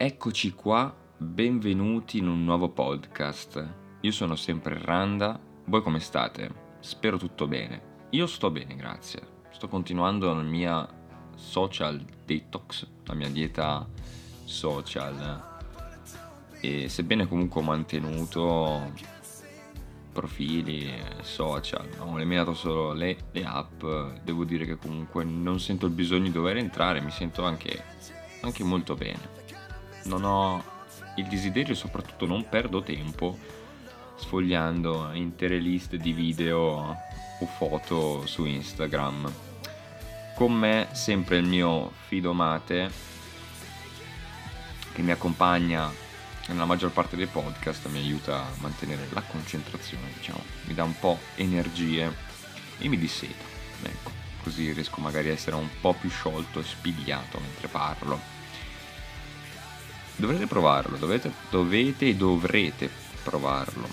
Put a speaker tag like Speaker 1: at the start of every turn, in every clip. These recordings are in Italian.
Speaker 1: Eccoci qua, benvenuti in un nuovo podcast. Io sono sempre Randa, voi come state? Spero tutto bene. Io sto bene, grazie. Sto continuando la mia social detox, la mia dieta social. E sebbene comunque ho mantenuto profili social, ho eliminato solo le, le app, devo dire che comunque non sento il bisogno di dover entrare, mi sento anche, anche molto bene non ho il desiderio e soprattutto non perdo tempo sfogliando intere liste di video o foto su Instagram. Con me sempre il mio Fidomate che mi accompagna nella maggior parte dei podcast, mi aiuta a mantenere la concentrazione, diciamo, mi dà un po' energie e mi disseta. Ecco, così riesco magari a essere un po' più sciolto e spigliato mentre parlo. Dovrete provarlo, dovete, dovete e dovrete provarlo.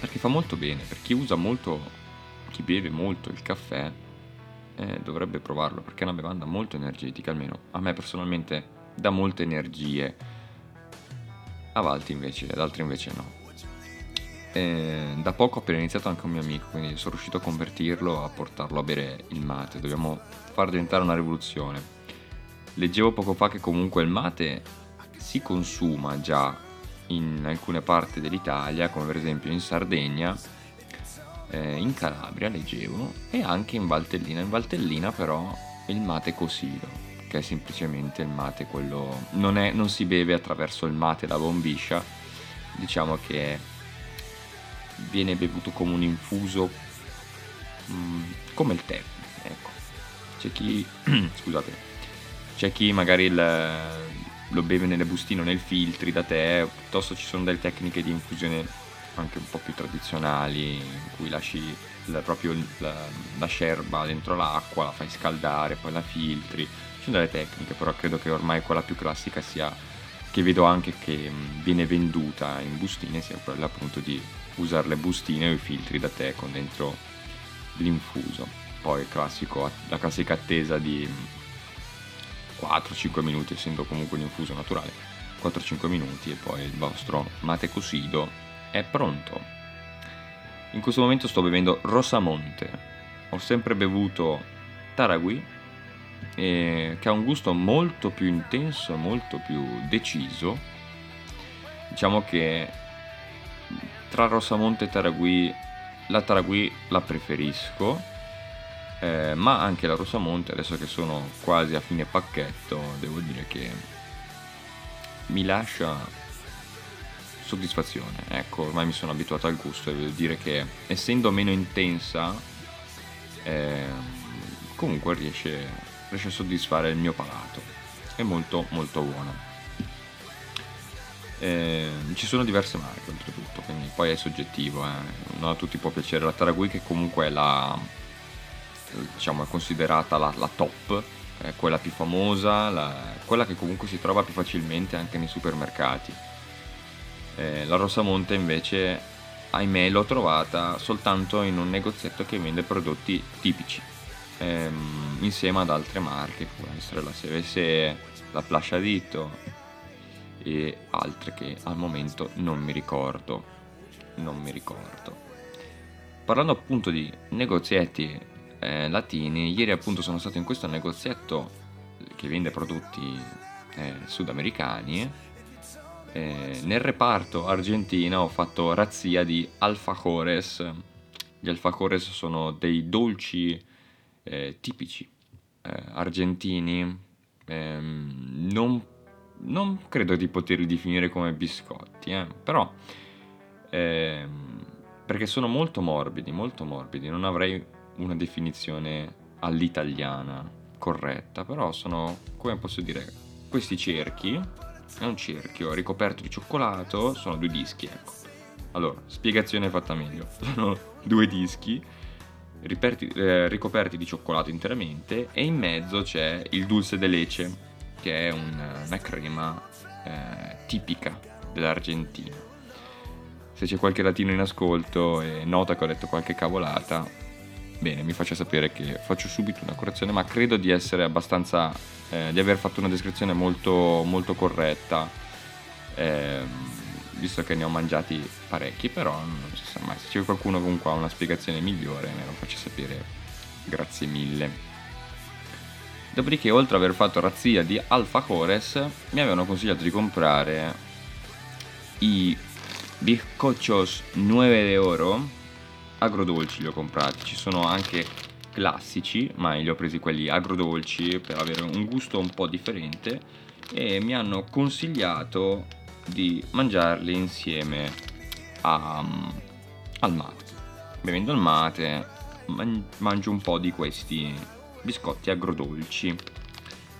Speaker 1: Perché fa molto bene, per chi usa molto, chi beve molto il caffè, eh, dovrebbe provarlo, perché è una bevanda molto energetica, almeno a me personalmente dà molte energie. A altri invece, ad altri invece no. Eh, da poco ho appena iniziato anche un mio amico, quindi sono riuscito a convertirlo, a portarlo a bere il mate. Dobbiamo far diventare una rivoluzione. Leggevo poco fa che comunque il mate si consuma già in alcune parti dell'Italia, come per esempio in Sardegna, eh, in Calabria leggevo, e anche in Valtellina. In Valtellina però il mate cosido, che è semplicemente il mate quello... Non, è, non si beve attraverso il mate da bombiscia, diciamo che viene bevuto come un infuso, mh, mm, come il tè, ecco. C'è chi... scusate, c'è chi magari il lo beve nelle bustine o nel filtri da te, piuttosto ci sono delle tecniche di infusione anche un po' più tradizionali in cui lasci la, proprio la, la scerba dentro l'acqua, la fai scaldare, poi la filtri. Ci sono delle tecniche, però credo che ormai quella più classica sia che vedo anche che viene venduta in bustine sia quella appunto di usare le bustine o i filtri da te con dentro l'infuso. Poi classico, la classica attesa di 4-5 minuti, essendo comunque un infuso naturale, 4-5 minuti e poi il vostro mate cosido è pronto. In questo momento sto bevendo Rosamonte. Ho sempre bevuto Taragui, eh, che ha un gusto molto più intenso molto più deciso. Diciamo che tra Rosamonte e Taragui, la Taragui la preferisco eh, ma anche la Rosamonte adesso che sono quasi a fine pacchetto devo dire che mi lascia soddisfazione. Ecco ormai mi sono abituato al gusto e devo dire che essendo meno intensa eh, comunque riesce, riesce a soddisfare il mio palato. È molto molto buona eh, ci sono diverse marche oltretutto quindi poi è soggettivo eh. non a tutti può piacere la Taragui che comunque è la diciamo, è considerata la, la top, è quella più famosa, la, quella che comunque si trova più facilmente anche nei supermercati. Eh, la Rosamonte invece, ahimè, l'ho trovata soltanto in un negozietto che vende prodotti tipici, ehm, insieme ad altre marche, può essere la CVS, la Plasciadito e altre che al momento non mi ricordo. Non mi ricordo. Parlando appunto di negozietti eh, latini, ieri appunto sono stato in questo negozietto che vende prodotti eh, sudamericani. Eh, nel reparto argentino ho fatto razzia di alfajores. Gli alfajores sono dei dolci eh, tipici eh, argentini. Ehm, non, non, credo di poterli definire come biscotti, eh, però ehm, perché sono molto morbidi, molto morbidi. Non avrei una definizione all'italiana corretta, però sono, come posso dire, questi cerchi, è un cerchio ricoperto di cioccolato, sono due dischi, ecco. Allora, spiegazione fatta meglio, sono due dischi riperti, eh, ricoperti di cioccolato interamente e in mezzo c'è il dulce de leche, che è un, una crema eh, tipica dell'Argentina. Se c'è qualche latino in ascolto e nota che ho detto qualche cavolata, bene, mi faccia sapere che faccio subito una correzione, ma credo di essere abbastanza, eh, di aver fatto una descrizione molto, molto corretta, eh, visto che ne ho mangiati parecchi, però non si sa mai, se c'è qualcuno comunque ha una spiegazione migliore me lo faccia sapere, grazie mille. Dopodiché, oltre ad aver fatto razzia di alfajores, mi avevano consigliato di comprare i bizcochos 9 euro agrodolci li ho comprati, ci sono anche classici, ma li ho presi quelli agrodolci per avere un gusto un po' differente e mi hanno consigliato di mangiarli insieme a, al mate. Bevendo il mate man- mangio un po' di questi biscotti agrodolci.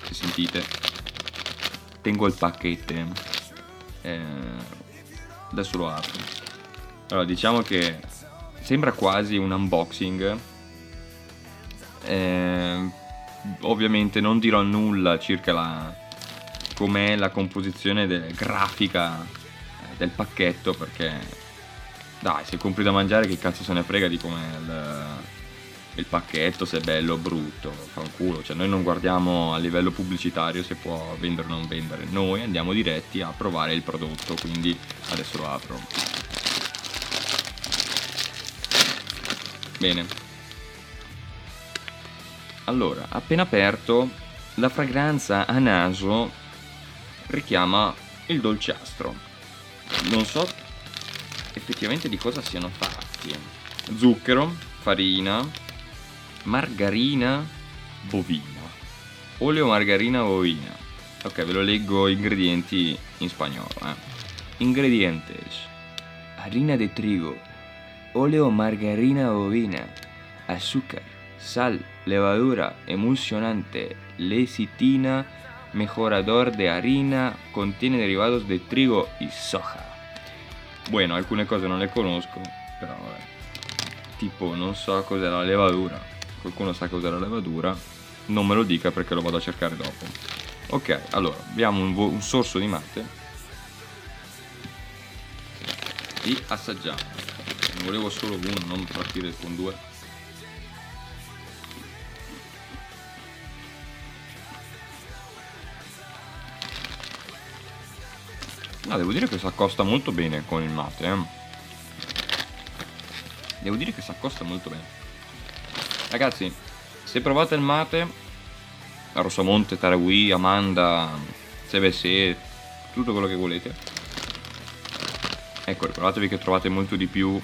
Speaker 1: Se sentite, tengo il pacchetto. Eh, adesso lo apro. Allora, diciamo che sembra quasi un unboxing. Eh, ovviamente non dirò nulla circa la, com'è la composizione de, grafica eh, del pacchetto perché dai se compri da mangiare che cazzo se ne frega di com'è il, il pacchetto se è bello o brutto fanculo. Cioè noi non guardiamo a livello pubblicitario se può vendere o non vendere. Noi andiamo diretti a provare il prodotto quindi adesso lo apro Bene. Allora, appena aperto, la fragranza a naso richiama il dolciastro. Non so effettivamente di cosa siano fatti. Zucchero, farina, margarina bovina. Olio margarina bovina. Ok, ve lo leggo ingredienti in spagnolo. Eh. Ingredientes. Harina de trigo, óleo margarina bovina, azúcar, sal, levadura, emulsionante, lecitina, mejorador de harina, contiene derivados de trigo y soja. Bueno, alcune cose non le conosco, però vabbè. Tipo, non so cos'è la levadura. Qualcuno sa cos'è la levadura? Non me lo dica perché lo vado a cercare dopo. Ok, allora, abbiamo un, un sorso di mate. E assaggiamo ne volevo solo uno, non partire con due. No, devo dire che si accosta molto bene con il mate, eh. Devo dire che si accosta molto bene. Ragazzi, se provate il mate, Rosamonte, Taragui, Amanda, CBS, tutto quello che volete, ecco, ricordatevi che trovate molto di più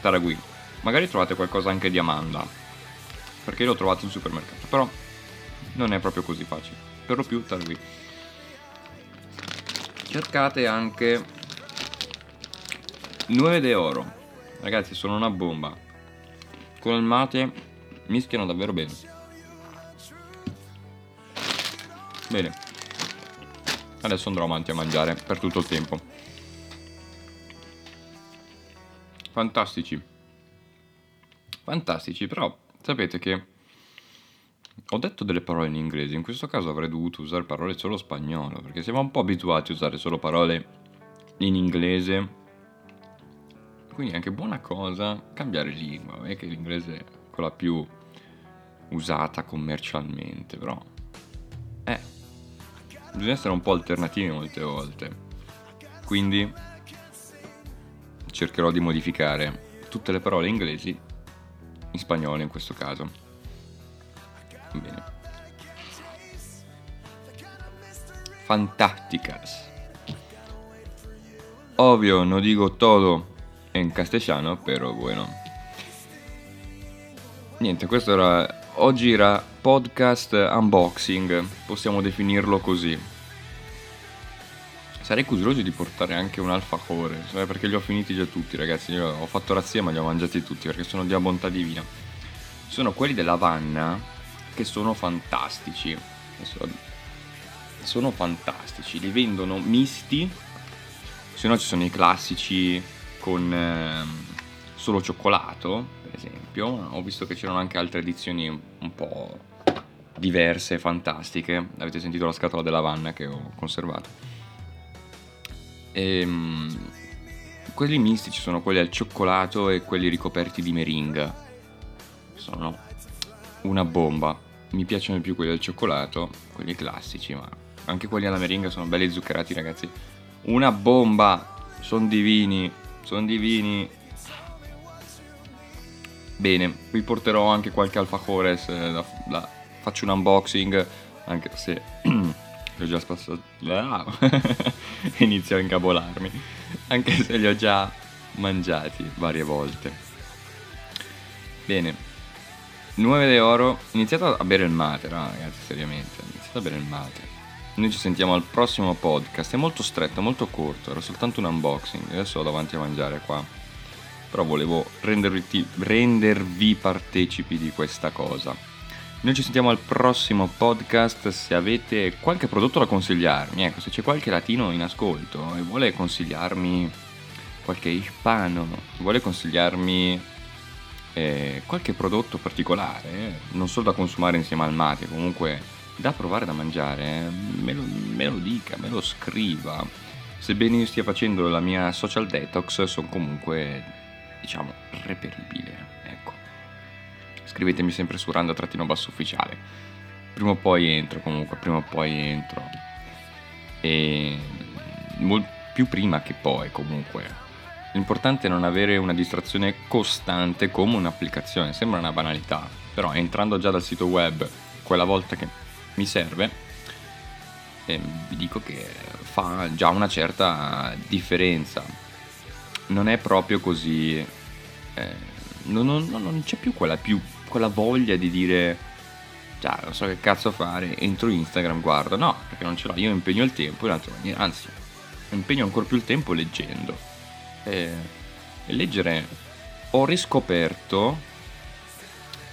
Speaker 1: Taragui. Magari trovate qualcosa anche di Amanda, perché l'ho trovato in supermercato, però non è proprio così facile. Per lo più Taragui. Cercate anche 9 de oro. Ragazzi, sono una bomba. Con il mate mischiano davvero bene. Bene. Adesso andrò avanti a mangiare per tutto il tempo. Fantastici. Fantastici, però sapete che ho detto delle parole in inglese, in questo caso avrei dovuto usare parole solo spagnolo, perché siamo un po' abituati a usare solo parole in inglese. Quindi è anche buona cosa cambiare lingua, è che l'inglese è quella più usata commercialmente, però eh bisogna essere un po' alternativi molte volte. Quindi cercherò di modificare tutte le parole inglesi in spagnolo in questo caso. Bene. Fantásticas. Ovvio, no digo todo en castellano, pero bueno. Niente, questo era. Oggi era podcast unboxing, possiamo definirlo così. Sarei curioso di portare anche un alfajore, cioè perché li ho finiti già tutti, ragazzi. Io ho fatto razzia, ma li ho mangiati tutti perché sono di bontà divina. Sono quelli della Vanna che sono fantastici. Sono fantastici, li vendono misti. Se no ci sono i classici con eh, solo cioccolato, per esempio. Ho visto che c'erano anche altre edizioni un po' diverse, fantastiche. Avete sentito la scatola della Vanna che ho conservato e, ehm, quelli misti ci sono quelli al cioccolato e quelli ricoperti di meringa. sono, no? Una bomba. Mi piacciono più quelli al cioccolato, quelli classici, ma anche quelli alla meringa sono belli zuccherati, ragazzi. Una bomba! Sono divini, sono divini. Bene, vi porterò anche qualche alfajores, eh, faccio un unboxing, anche se li ho già spassato. Ah, inizio a incabolarmi, anche se li ho già mangiati varie volte. Bene, 9 de oro, ho iniziato a bere il mate, no, ragazzi, seriamente, ho iniziato a bere il mate. Noi ci sentiamo al prossimo podcast, è molto stretto, molto corto, era soltanto un unboxing, adesso ho davanti a mangiare qua. Però volevo rendervi, rendervi partecipi di questa cosa. Noi ci sentiamo al prossimo podcast. Se avete qualche prodotto da consigliarmi, ecco, se c'è qualche latino in ascolto e vuole consigliarmi qualche hispano, vuole consigliarmi eh, qualche prodotto particolare, non solo da consumare insieme al mate, comunque da provare da mangiare, me lo, me lo dica, me lo scriva. Sebbene io stia facendo la mia social detox, sono comunque, diciamo, reperibile scrivetemi sempre su randa-basso ufficiale. Prima o poi entro comunque, prima o poi entro. E più prima che poi comunque. L'importante è non avere una distrazione costante come un'applicazione, sembra una banalità, però entrando già dal sito web quella volta che mi serve, eh, vi dico che fa già una certa differenza. Non è proprio così... Eh, non, non, non, c'è più quella più quella voglia di dire già non so che cazzo fare, entro Instagram, guardo, no, perché non ce l'ho, io impegno il tempo in altra maniera, anzi, impegno ancora più il tempo leggendo. E, e leggere ho riscoperto,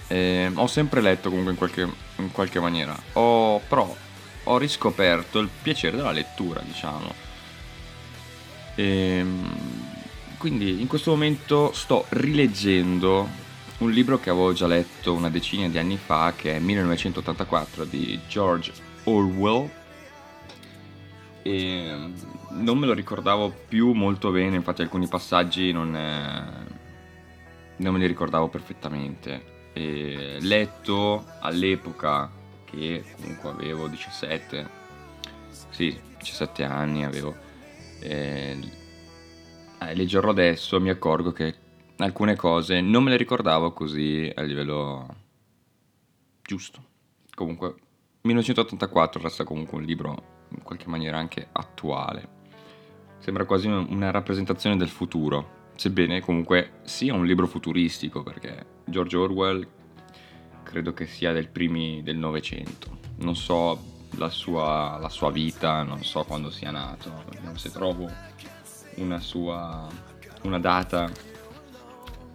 Speaker 1: eh, ho sempre letto comunque in qualche, in qualche maniera, ho, però ho riscoperto il piacere della lettura, diciamo. E, ehm, quindi in questo momento sto rileggendo un libro che avevo già letto una decina di anni fa, che è 1984 di George Orwell. E mm, non me lo ricordavo più molto bene, infatti alcuni passaggi non, è... non me li ricordavo perfettamente. E letto all'epoca che comunque avevo 17, sì, 17 anni avevo. E... Eh, leggerlo adesso mi accorgo che alcune cose non me le ricordavo così a livello giusto. Comunque, 1984 resta comunque un libro in qualche maniera anche attuale. Sembra quasi una rappresentazione del futuro, sebbene comunque sia un libro futuristico, perché George Orwell credo che sia del primi del Novecento. Non so la sua, la sua vita, non so quando sia nato, vediamo se trovo una sua una data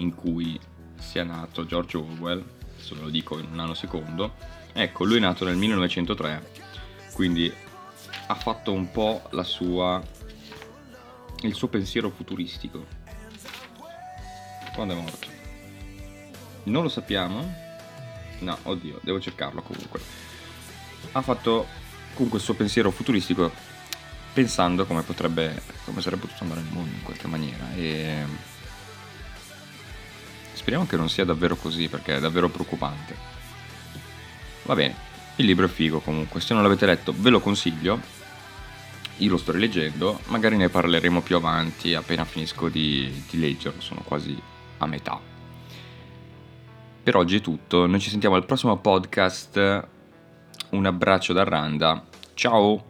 Speaker 1: in cui sia nato George Orwell, adesso ve lo dico in un nanosecondo, ecco, lui è nato nel 1903, quindi ha fatto un po' la sua, il suo pensiero futuristico. Quando è morto? Non lo sappiamo? No, oddio, devo cercarlo comunque. Ha fatto comunque il suo pensiero futuristico pensando come potrebbe, come sarebbe potuto andare il mondo in qualche maniera e Speriamo che non sia davvero così perché è davvero preoccupante. Va bene, il libro è figo comunque, se non l'avete letto ve lo consiglio. Io lo sto rileggendo, magari ne parleremo più avanti appena finisco di, di leggerlo, sono quasi a metà. Per oggi è tutto, noi ci sentiamo al prossimo podcast. Un abbraccio da Randa. Ciao!